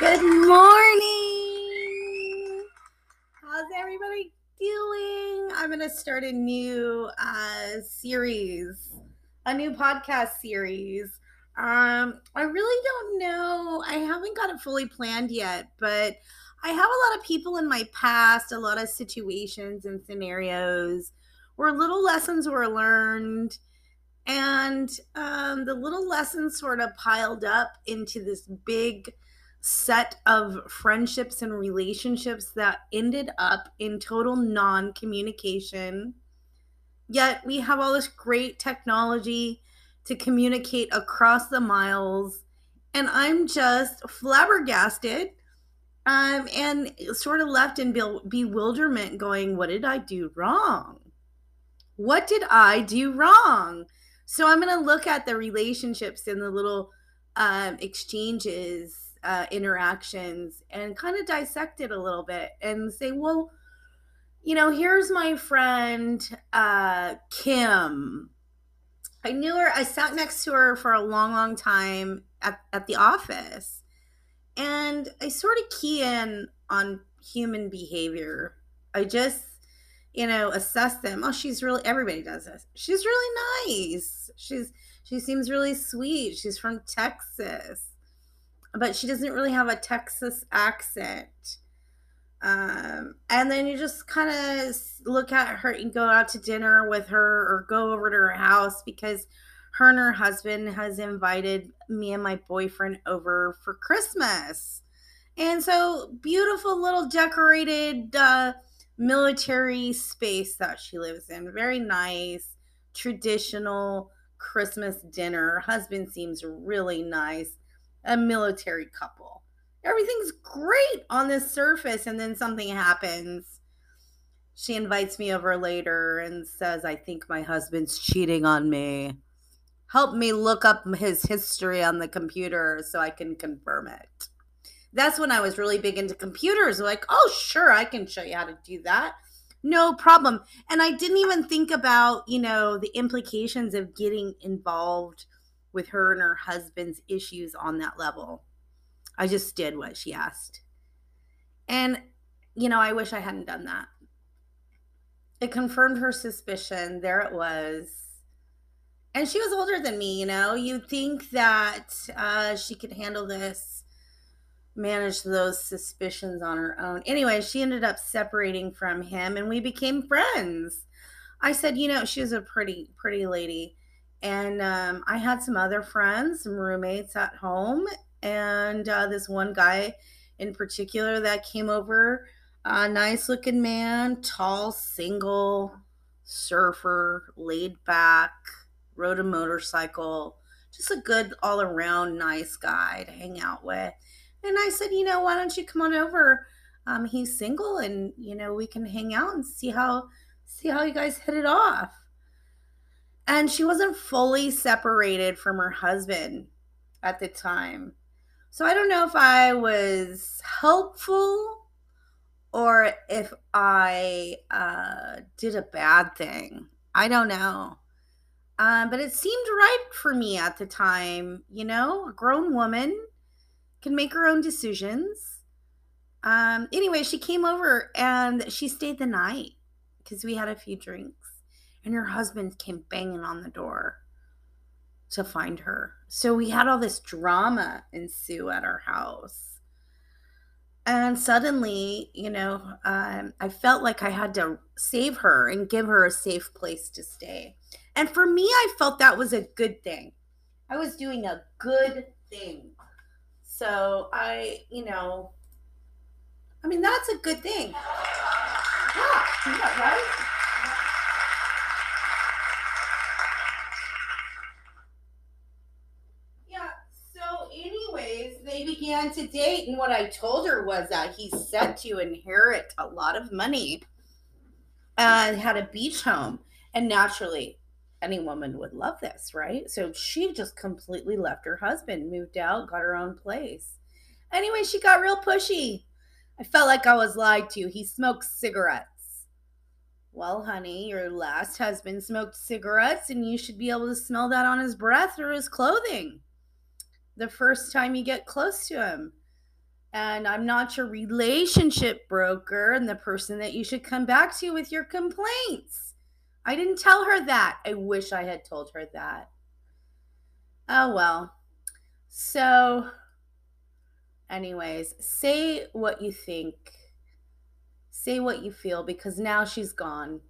Good morning. How's everybody doing? I'm going to start a new uh, series, a new podcast series. Um, I really don't know. I haven't got it fully planned yet, but I have a lot of people in my past, a lot of situations and scenarios where little lessons were learned and um, the little lessons sort of piled up into this big set of friendships and relationships that ended up in total non communication. Yet we have all this great technology to communicate across the miles. And I'm just flabbergasted um, and sort of left in bewilderment, going, What did I do wrong? What did I do wrong? So I'm going to look at the relationships and the little um, exchanges uh, interactions and kind of dissect it a little bit and say, well, you know, here's my friend uh, Kim. I knew her, I sat next to her for a long, long time at, at the office. And I sort of key in on human behavior. I just, you know, assess them. Oh, she's really, everybody does this. She's really nice. She's, she seems really sweet. She's from Texas but she doesn't really have a Texas accent. Um, and then you just kind of look at her and go out to dinner with her or go over to her house because her and her husband has invited me and my boyfriend over for Christmas. And so beautiful little decorated uh, military space that she lives in. Very nice, traditional Christmas dinner. Husband seems really nice a military couple. Everything's great on the surface, and then something happens. She invites me over later and says, I think my husband's cheating on me. Help me look up his history on the computer so I can confirm it. That's when I was really big into computers. Like, oh, sure, I can show you how to do that. No problem. And I didn't even think about, you know, the implications of getting involved with her and her husband's issues on that level. I just did what she asked. And, you know, I wish I hadn't done that. It confirmed her suspicion. There it was. And she was older than me, you know. You'd think that uh, she could handle this, manage those suspicions on her own. Anyway, she ended up separating from him and we became friends. I said, you know, she was a pretty, pretty lady and um, I had some other friends, some roommates at home, and uh, this one guy in particular that came over, a nice looking man, tall, single, surfer, laid back, rode a motorcycle, just a good all around nice guy to hang out with. And I said, you know, why don't you come on over? Um, he's single, and you know we can hang out and see how see how you guys hit it off and she wasn't fully separated from her husband at the time. So I don't know if I was helpful or if I uh, did a bad thing. I don't know. Um, but it seemed right for me at the time. You know, a grown woman can make her own decisions. Um, anyway, she came over and she stayed the night because we had a few drinks and her husband came banging on the door to find her. So we had all this drama ensue at our house. And suddenly, you know, um, I felt like I had to save her and give her a safe place to stay. And for me, I felt that was a good thing. I was doing a good thing. So I, you know, I mean, that's a good thing. Yeah, yeah right? They began to date, and what I told her was that he's set to inherit a lot of money and had a beach home. And naturally, any woman would love this, right? So she just completely left her husband, moved out, got her own place. Anyway, she got real pushy. I felt like I was lied to. He smokes cigarettes. Well, honey, your last husband smoked cigarettes, and you should be able to smell that on his breath or his clothing the first time you get close to him. and I'm not your relationship broker and the person that you should come back to with your complaints. I didn't tell her that. I wish I had told her that. Oh well. So, anyways, say what you think, say what you feel because now she's gone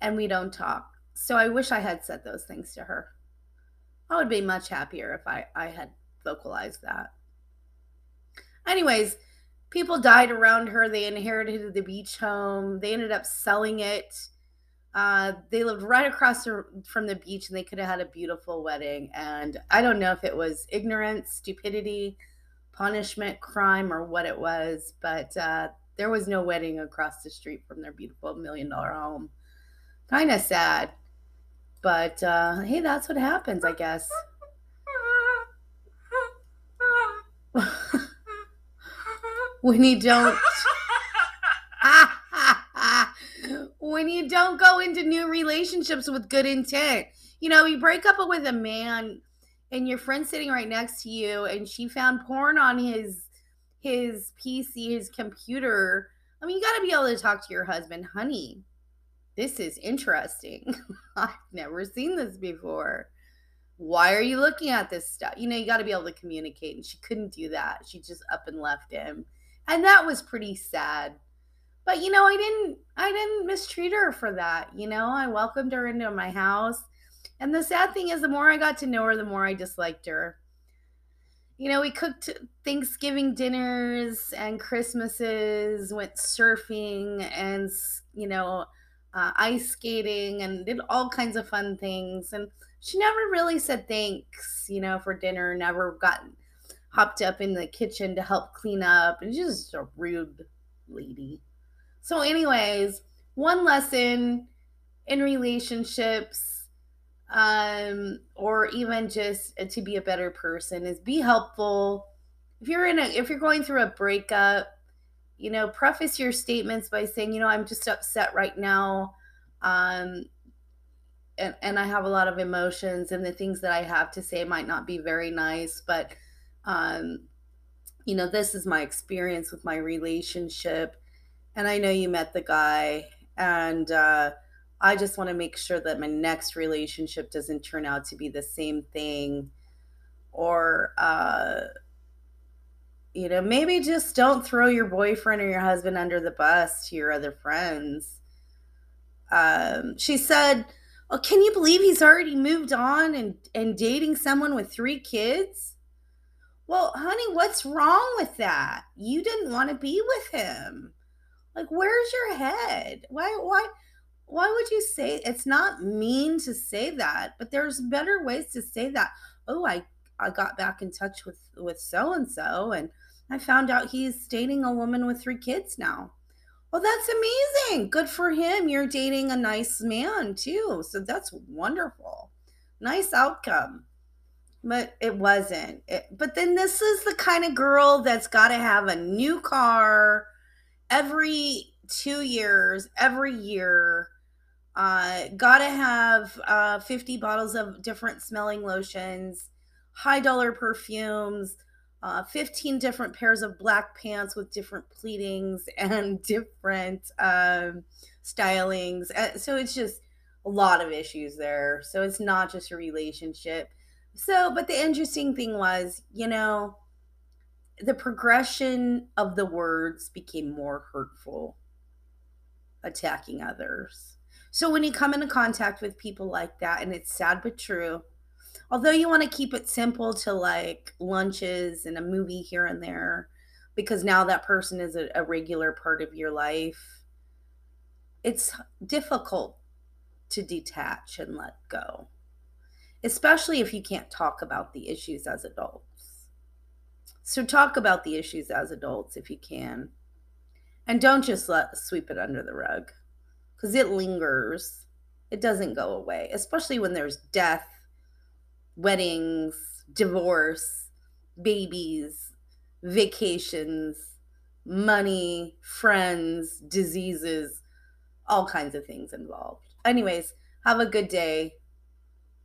and we don't talk. So, I wish I had said those things to her. I would be much happier if I, I had vocalized that. Anyways, people died around her. They inherited the beach home. They ended up selling it. Uh, they lived right across from the beach and they could have had a beautiful wedding. And I don't know if it was ignorance, stupidity, punishment, crime, or what it was, but uh, there was no wedding across the street from their beautiful million dollar home. Kind of sad. But uh, hey, that's what happens, I guess. when you don't when you don't go into new relationships with good intent. You know, you break up with a man and your friend's sitting right next to you and she found porn on his his PC, his computer. I mean, you got to be able to talk to your husband, honey. This is interesting. I've never seen this before. Why are you looking at this stuff? You know, you got to be able to communicate. And she couldn't do that. She just up and left him. And that was pretty sad but you know i didn't i didn't mistreat her for that you know i welcomed her into my house and the sad thing is the more i got to know her the more i disliked her you know we cooked thanksgiving dinners and christmases went surfing and you know uh, ice skating and did all kinds of fun things and she never really said thanks you know for dinner never got hopped up in the kitchen to help clean up and she's just a rude lady. So, anyways, one lesson in relationships um or even just to be a better person is be helpful. If you're in a if you're going through a breakup you know preface your statements by saying you know i'm just upset right now um and, and i have a lot of emotions and the things that i have to say might not be very nice but um you know this is my experience with my relationship and I know you met the guy, and uh, I just want to make sure that my next relationship doesn't turn out to be the same thing, or uh, you know, maybe just don't throw your boyfriend or your husband under the bus to your other friends. Um, she said, "Oh, can you believe he's already moved on and and dating someone with three kids?" Well, honey, what's wrong with that? You didn't want to be with him. Like, where's your head? Why, why, why would you say it's not mean to say that, but there's better ways to say that. Oh, I, I got back in touch with with so and so, and I found out he's dating a woman with three kids now. Well, that's amazing. Good for him. You're dating a nice man too. So that's wonderful. Nice outcome. But it wasn't. It, but then this is the kind of girl that's got to have a new car, every two years, every year, uh, gotta have uh, 50 bottles of different smelling lotions, high dollar perfumes, uh, 15 different pairs of black pants with different pleatings and different um, stylings. Uh, so it's just a lot of issues there. So it's not just a relationship. So, but the interesting thing was, you know, the progression of the words became more hurtful, attacking others. So when you come into contact with people like that, and it's sad but true, although you want to keep it simple to like lunches and a movie here and there, because now that person is a, a regular part of your life, it's difficult to detach and let go, especially if you can't talk about the issues as adults. So talk about the issues as adults if you can. And don't just let sweep it under the rug cuz it lingers. It doesn't go away, especially when there's death, weddings, divorce, babies, vacations, money, friends, diseases, all kinds of things involved. Anyways, have a good day.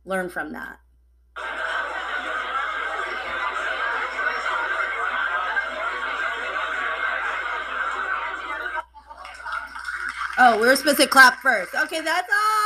Learn from that. Oh, we were supposed to clap first. Okay, that's all.